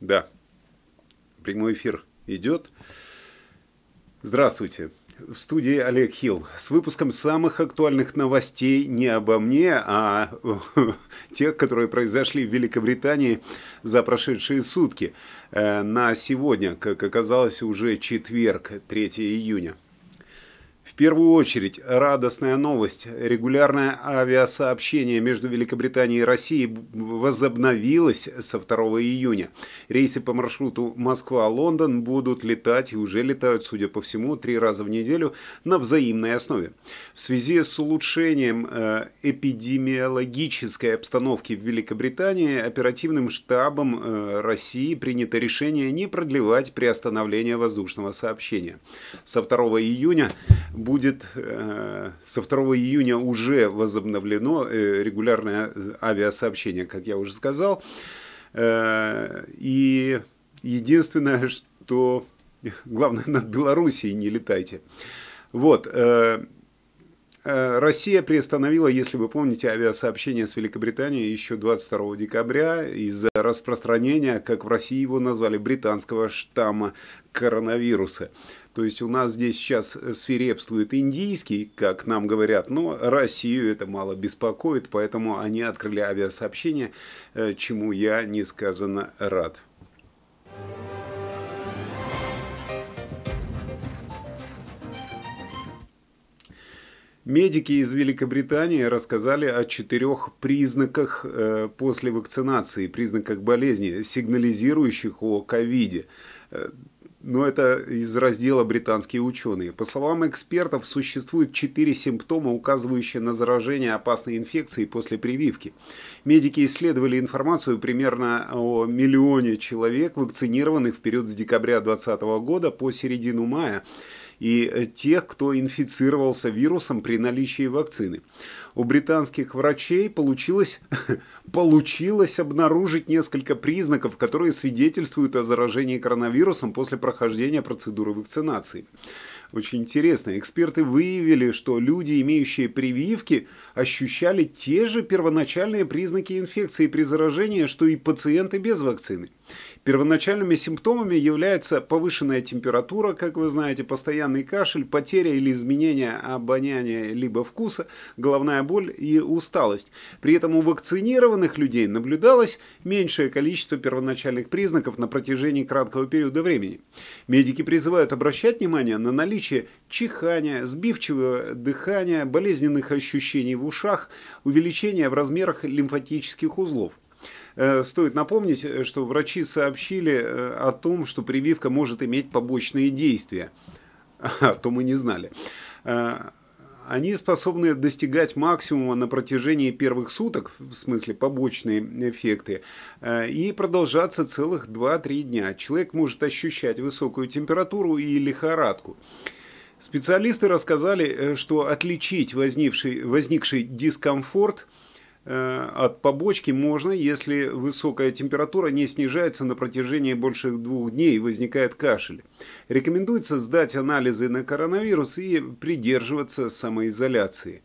Да, прямой эфир идет. Здравствуйте. В студии Олег Хилл с выпуском самых актуальных новостей не обо мне, а тех, которые произошли в Великобритании за прошедшие сутки. Э, на сегодня, как оказалось, уже четверг, 3 июня. В первую очередь, радостная новость. Регулярное авиасообщение между Великобританией и Россией возобновилось со 2 июня. Рейсы по маршруту Москва-Лондон будут летать и уже летают, судя по всему, три раза в неделю на взаимной основе. В связи с улучшением э, эпидемиологической обстановки в Великобритании оперативным штабом э, России принято решение не продлевать приостановление воздушного сообщения. Со 2 июня будет э, со 2 июня уже возобновлено э, регулярное авиасообщение, как я уже сказал. Э, и единственное, что главное над Белоруссией не летайте. Вот. Россия приостановила, если вы помните, авиасообщение с Великобританией еще 22 декабря из-за распространения, как в России его назвали, британского штамма коронавируса. То есть у нас здесь сейчас свирепствует индийский, как нам говорят, но Россию это мало беспокоит, поэтому они открыли авиасообщение, э, чему я несказанно рад. Медики из Великобритании рассказали о четырех признаках э, после вакцинации, признаках болезни, сигнализирующих о ковиде. Но это из раздела британские ученые. По словам экспертов, существует четыре симптома, указывающие на заражение опасной инфекцией после прививки. Медики исследовали информацию примерно о миллионе человек, вакцинированных в период с декабря 2020 года по середину мая и тех, кто инфицировался вирусом при наличии вакцины. У британских врачей получилось, получилось обнаружить несколько признаков, которые свидетельствуют о заражении коронавирусом после прохождения процедуры вакцинации. Очень интересно. Эксперты выявили, что люди, имеющие прививки, ощущали те же первоначальные признаки инфекции при заражении, что и пациенты без вакцины. Первоначальными симптомами является повышенная температура, как вы знаете, постоянный кашель, потеря или изменение обоняния либо вкуса, головная боль и усталость. При этом у вакцинированных людей наблюдалось меньшее количество первоначальных признаков на протяжении краткого периода времени. Медики призывают обращать внимание на наличие чихания, сбивчивого дыхания, болезненных ощущений в ушах, увеличение в размерах лимфатических узлов. Э, стоит напомнить, э, что врачи сообщили э, о том, что прививка может иметь побочные действия. А то мы не знали. Они способны достигать максимума на протяжении первых суток, в смысле побочные эффекты, и продолжаться целых 2-3 дня. Человек может ощущать высокую температуру и лихорадку. Специалисты рассказали, что отличить возникший, возникший дискомфорт – от побочки можно, если высокая температура не снижается на протяжении больше двух дней и возникает кашель. Рекомендуется сдать анализы на коронавирус и придерживаться самоизоляции.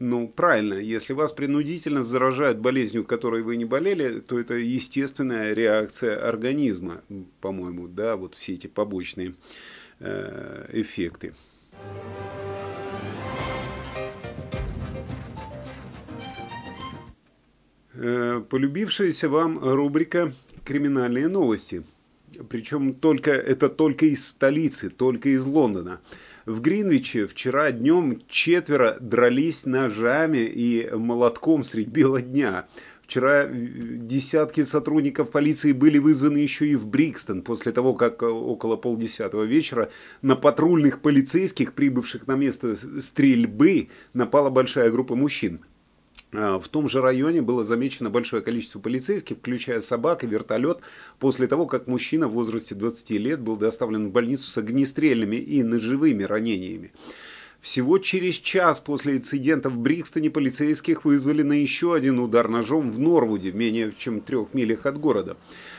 Ну, правильно, если вас принудительно заражают болезнью, которой вы не болели, то это естественная реакция организма, по-моему, да, вот все эти побочные э, эффекты. Э, полюбившаяся вам рубрика «Криминальные новости». Причем только, это только из столицы, только из Лондона. В Гринвиче вчера днем четверо дрались ножами и молотком средь бела дня. Вчера десятки сотрудников полиции были вызваны еще и в Брикстон, после того, как около полдесятого вечера на патрульных полицейских, прибывших на место стрельбы, напала большая группа мужчин. А, в том же районе было замечено большое количество полицейских, включая собак и вертолет, после того, как мужчина в возрасте 20 лет был доставлен в больницу с огнестрельными и ножевыми ранениями. Всего через час после инцидента в Брикстоне полицейских вызвали на еще один удар ножом в Норвуде, менее чем трех милях от города.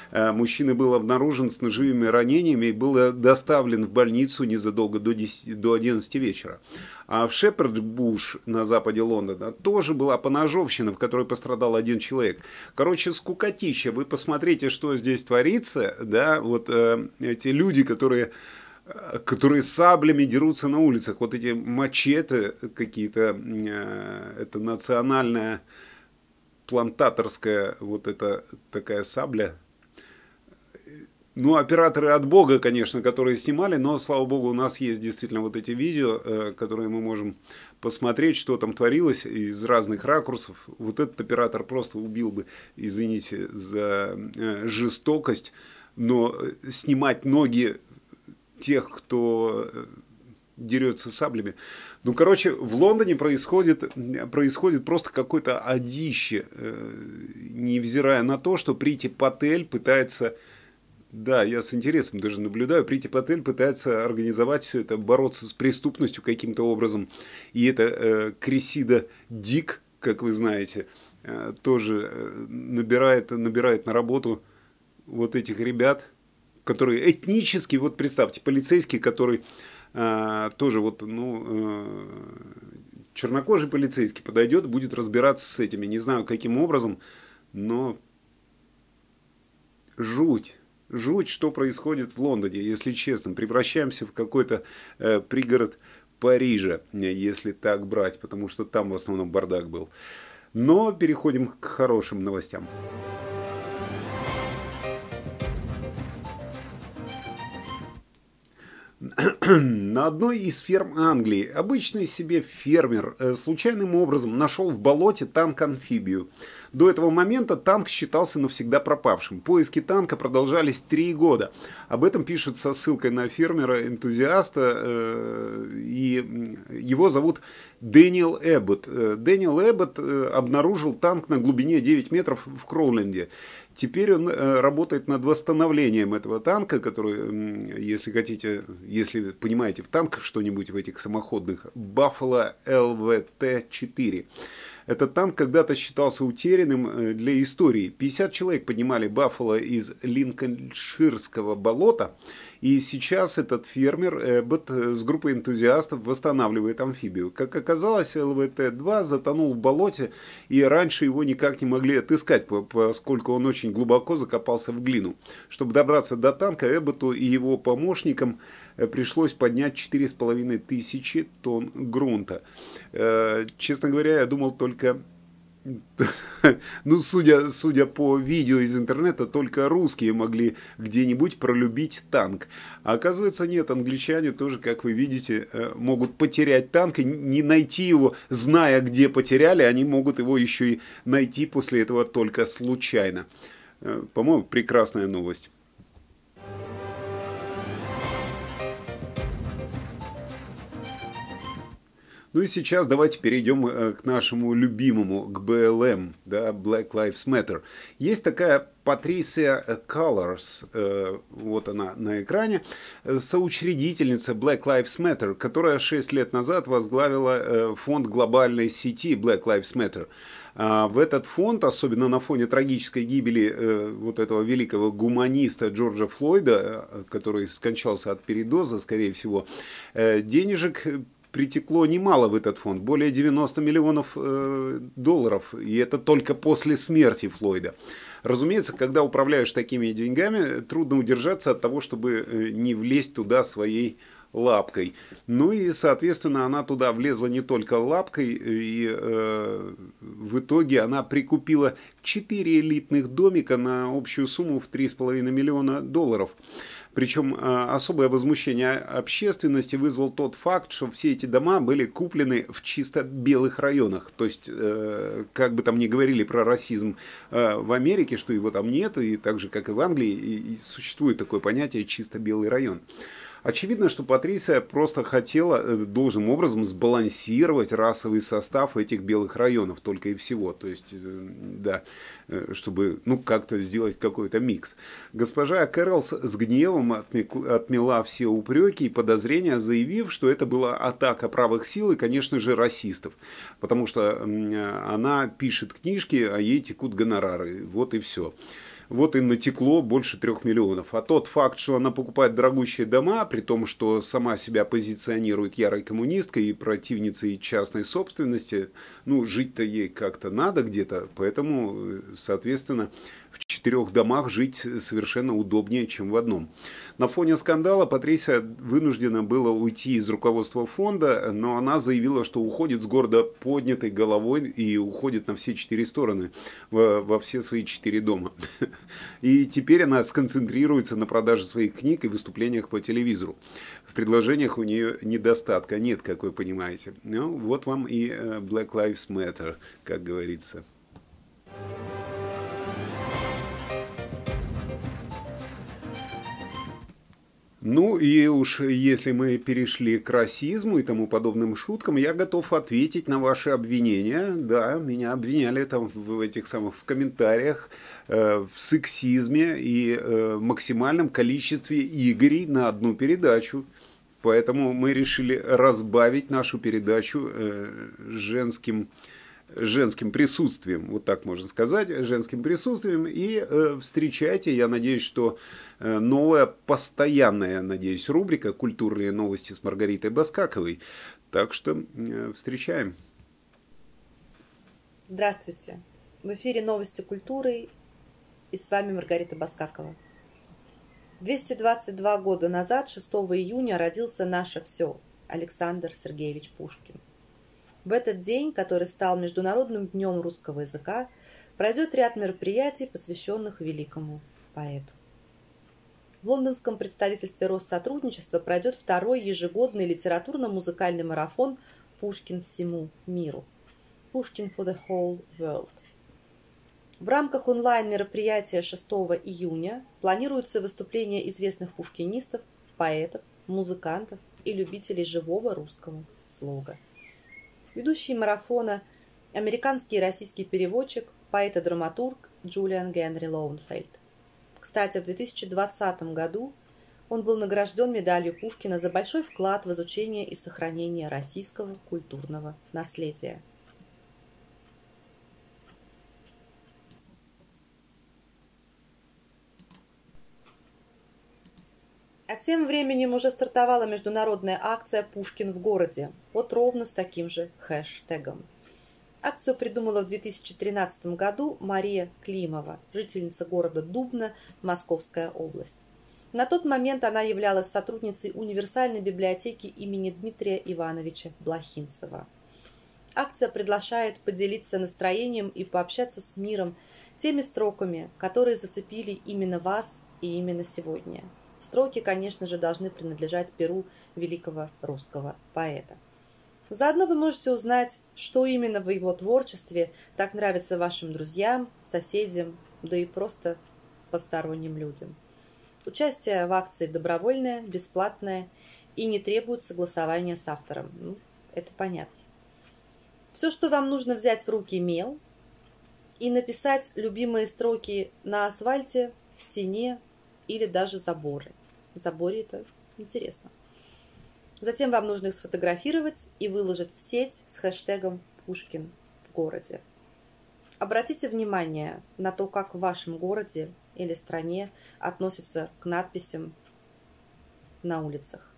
Э, мужчина был обнаружен с ножевыми ранениями и был доставлен в больницу незадолго до, 10, до 11 вечера. А в Шеперд-Буш на западе Лондона тоже была поножовщина, в которой пострадал один человек. Короче, скукотища. Вы посмотрите, что здесь творится. Да, вот э, эти люди, которые которые саблями дерутся на улицах. Вот эти мачете какие-то, э, это национальная плантаторская вот эта такая сабля. Ну, операторы от бога, конечно, которые снимали, но, слава богу, у нас есть действительно вот эти видео, э, которые мы можем посмотреть, что там творилось из разных ракурсов. Вот этот оператор просто убил бы, извините за э, жестокость, но снимать ноги тех, кто э, дерется саблями. Ну, короче, в Лондоне происходит, происходит просто какое-то одище, э, невзирая на то, что Прити Патель пытается... Да, я с интересом даже наблюдаю. Прити Патель пытается организовать все это, бороться с преступностью каким-то образом. И это э, Крисида Дик, как вы знаете, э, тоже э, набирает, набирает на работу вот этих ребят – которые этнически, вот представьте, полицейский, который э, тоже вот, ну, э, чернокожий полицейский подойдет, будет разбираться с этими, не знаю каким образом, но жуть. Жуть, что происходит в Лондоне, если честно. Превращаемся в какой-то э, пригород Парижа, если так брать, потому что там в основном бардак был. Но переходим к хорошим новостям. на одной из ферм Англии обычный себе фермер э, случайным образом нашел в болоте танк-амфибию. До этого момента танк считался навсегда пропавшим. Поиски танка продолжались три года. Об этом пишет со ссылкой на фермера-энтузиаста, э, и его зовут Дэниел Эббот. Э, Дэниел Эббот обнаружил танк на глубине 9 метров в Кроуленде. Теперь он э, работает над восстановлением этого танка, который, если хотите, если понимаете в танках что-нибудь в этих самоходных, Buffalo LVT-4. Этот танк когда-то считался утерянным э, для истории. 50 человек поднимали Баффало из Линкольнширского болота, и сейчас этот фермер Эббот с группой энтузиастов восстанавливает амфибию. Как оказалось, ЛВТ-2 затонул в болоте, и раньше его никак не могли отыскать, поскольку он очень глубоко закопался в глину. Чтобы добраться до танка, Эбботу и его помощникам э, пришлось поднять 4,5 тысячи тонн грунта. Э, честно говоря, я думал только ну, судя, судя по видео из интернета, только русские могли где-нибудь пролюбить танк. А оказывается, нет, англичане тоже, как вы видите, э, могут потерять танк и не найти его, зная, где потеряли, они могут его еще и найти после этого только случайно. Э, по-моему, прекрасная новость. Ну и сейчас давайте перейдем э, к нашему любимому, к БЛМ, да, Black Lives Matter. Есть такая Патрисия Colors, э, вот она на экране, соучредительница Black Lives Matter, которая 6 лет назад возглавила э, фонд глобальной сети Black Lives Matter. А в этот фонд, особенно на фоне трагической гибели вот этого великого гуманиста Джорджа Флойда, который скончался от передоза, скорее всего, денежек притекло немало в этот фонд, более 90 миллионов э, долларов, и это только после смерти Флойда. Разумеется, когда управляешь такими деньгами, трудно удержаться от того, чтобы э, не влезть туда своей лапкой. Ну и, соответственно, она туда влезла не только лапкой, и э, в итоге она прикупила 4 элитных домика на общую сумму в 3,5 миллиона долларов. Причем а, особое возмущение общественности вызвал тот факт, что все эти дома были куплены в чисто белых районах. То есть, э, как бы там ни говорили про расизм э, в Америке, что его там нет, и так же, как и в Англии, существует такое понятие «чисто белый район». Очевидно, что Патрисия просто хотела э, должным образом сбалансировать расовый состав этих белых районов, только и всего. То есть, э, да, э, чтобы, ну, как-то сделать какой-то микс. Госпожа Кэролс с гневом отмела все упреки и подозрения, заявив, что это была атака правых сил и, конечно же, расистов. Потому что она пишет книжки, а ей текут гонорары. Вот и все вот и натекло больше трех миллионов. А тот факт, что она покупает дорогущие дома, при том, что сама себя позиционирует ярой коммунисткой и противницей частной собственности, ну, жить-то ей как-то надо где-то, поэтому, соответственно, в четырех домах жить совершенно удобнее, чем в одном. На фоне скандала Патрисия вынуждена была уйти из руководства фонда, но она заявила, что уходит с гордо поднятой головой и уходит на все четыре стороны, во, во все свои четыре дома. И теперь она сконцентрируется на продаже своих книг и выступлениях по телевизору. В предложениях у нее недостатка нет, как вы понимаете. Ну, вот вам и э, Black Lives Matter, как говорится. Ну и уж если мы перешли к расизму и тому подобным шуткам, я готов ответить на ваши обвинения. Да, меня обвиняли там в этих самых в комментариях э, в сексизме и э, максимальном количестве игрей на одну передачу. Поэтому мы решили разбавить нашу передачу э, женским женским присутствием, вот так можно сказать, женским присутствием. И э, встречайте, я надеюсь, что э, новая постоянная, надеюсь, рубрика «Культурные новости» с Маргаритой Баскаковой. Так что э, встречаем. Здравствуйте. В эфире новости культуры и с вами Маргарита Баскакова. 222 года назад, 6 июня, родился наше все Александр Сергеевич Пушкин. В этот день, который стал Международным днем русского языка, пройдет ряд мероприятий, посвященных великому поэту. В лондонском представительстве Россотрудничества пройдет второй ежегодный литературно-музыкальный марафон «Пушкин всему миру» «Пушкин for the whole world». В рамках онлайн-мероприятия 6 июня планируются выступления известных пушкинистов, поэтов, музыкантов и любителей живого русского слога. Ведущий марафона – американский и российский переводчик, поэт и драматург Джулиан Генри Лоунфельд. Кстати, в 2020 году он был награжден медалью Пушкина за большой вклад в изучение и сохранение российского культурного наследия. Тем временем уже стартовала международная акция «Пушкин в городе», вот ровно с таким же хэштегом. Акцию придумала в 2013 году Мария Климова, жительница города Дубна, Московская область. На тот момент она являлась сотрудницей универсальной библиотеки имени Дмитрия Ивановича Блохинцева. Акция приглашает поделиться настроением и пообщаться с миром теми строками, которые зацепили именно вас и именно сегодня – Строки, конечно же, должны принадлежать перу великого русского поэта. Заодно вы можете узнать, что именно в его творчестве так нравится вашим друзьям, соседям, да и просто посторонним людям. Участие в акции добровольное, бесплатное и не требует согласования с автором. Ну, это понятно. Все, что вам нужно взять в руки мел и написать любимые строки на асфальте, стене, или даже заборы. Заборе это интересно. Затем вам нужно их сфотографировать и выложить в сеть с хэштегом «Пушкин в городе». Обратите внимание на то, как в вашем городе или стране относятся к надписям на улицах.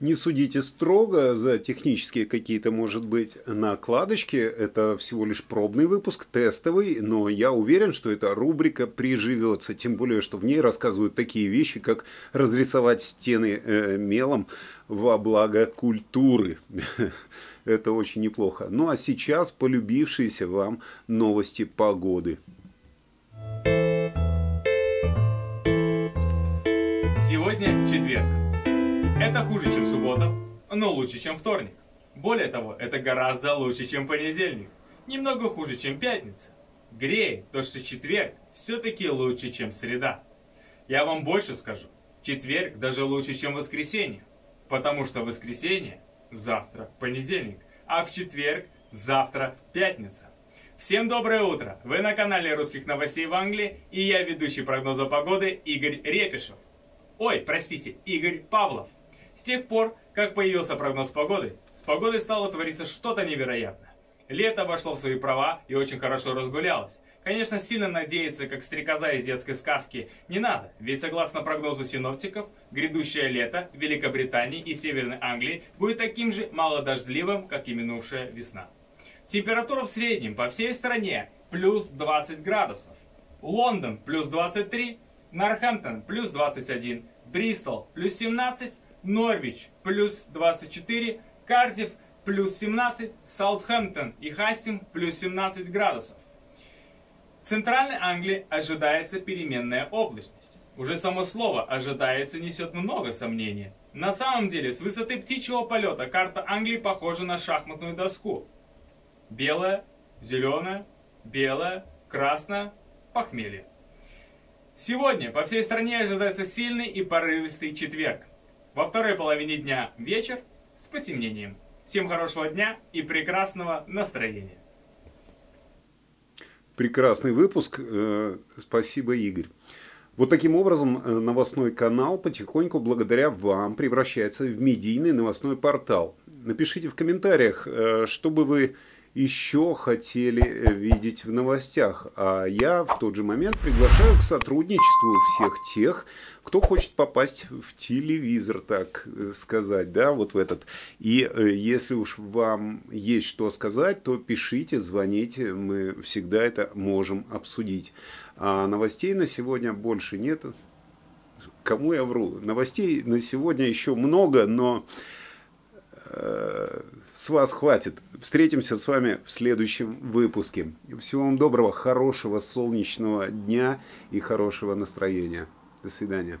Не судите строго за технические какие-то, может быть, накладочки. Это всего лишь пробный выпуск, тестовый, но я уверен, что эта рубрика приживется. Тем более, что в ней рассказывают такие вещи, как разрисовать стены э, мелом во благо культуры. Это очень неплохо. Ну а сейчас полюбившиеся вам новости погоды. Сегодня четверг. Это хуже, чем суббота, но лучше, чем вторник. Более того, это гораздо лучше, чем понедельник. Немного хуже, чем пятница. Греет то, что четверг все-таки лучше, чем среда. Я вам больше скажу. Четверг даже лучше, чем воскресенье. Потому что воскресенье – завтра понедельник, а в четверг – завтра пятница. Всем доброе утро! Вы на канале русских новостей в Англии, и я ведущий прогноза погоды Игорь Репишев. Ой, простите, Игорь Павлов. С тех пор, как появился прогноз погоды, с погодой стало твориться что-то невероятное. Лето вошло в свои права и очень хорошо разгулялось. Конечно, сильно надеяться, как стрекоза из детской сказки, не надо, ведь согласно прогнозу синоптиков, грядущее лето в Великобритании и Северной Англии будет таким же малодождливым, как и минувшая весна. Температура в среднем по всей стране плюс 20 градусов. Лондон плюс 23, Норхэмптон плюс 21, Бристол плюс 17, Норвич плюс 24, Кардив плюс 17, Саутхэмптон и Хастинг плюс 17 градусов. В Центральной Англии ожидается переменная облачность. Уже само слово «ожидается» несет много сомнений. На самом деле, с высоты птичьего полета карта Англии похожа на шахматную доску. Белая, зеленая, белая, красная, похмелье. Сегодня по всей стране ожидается сильный и порывистый четверг. Во второй половине дня вечер с потемнением. Всем хорошего дня и прекрасного настроения. Прекрасный выпуск. Э, спасибо, Игорь. Вот таким образом э, новостной канал потихоньку благодаря вам превращается в медийный новостной портал. Напишите в комментариях, э, что бы вы еще хотели э, видеть в новостях. А я в тот же момент приглашаю к сотрудничеству всех тех, кто хочет попасть в телевизор, так э, сказать, да, вот в этот. И э, если уж вам есть что сказать, то пишите, звоните, мы всегда это можем обсудить. А новостей на сегодня больше нет. Кому я вру? Новостей на сегодня еще много, но с вас хватит. Встретимся с вами в следующем выпуске. Всего вам доброго, хорошего солнечного дня и хорошего настроения. До свидания.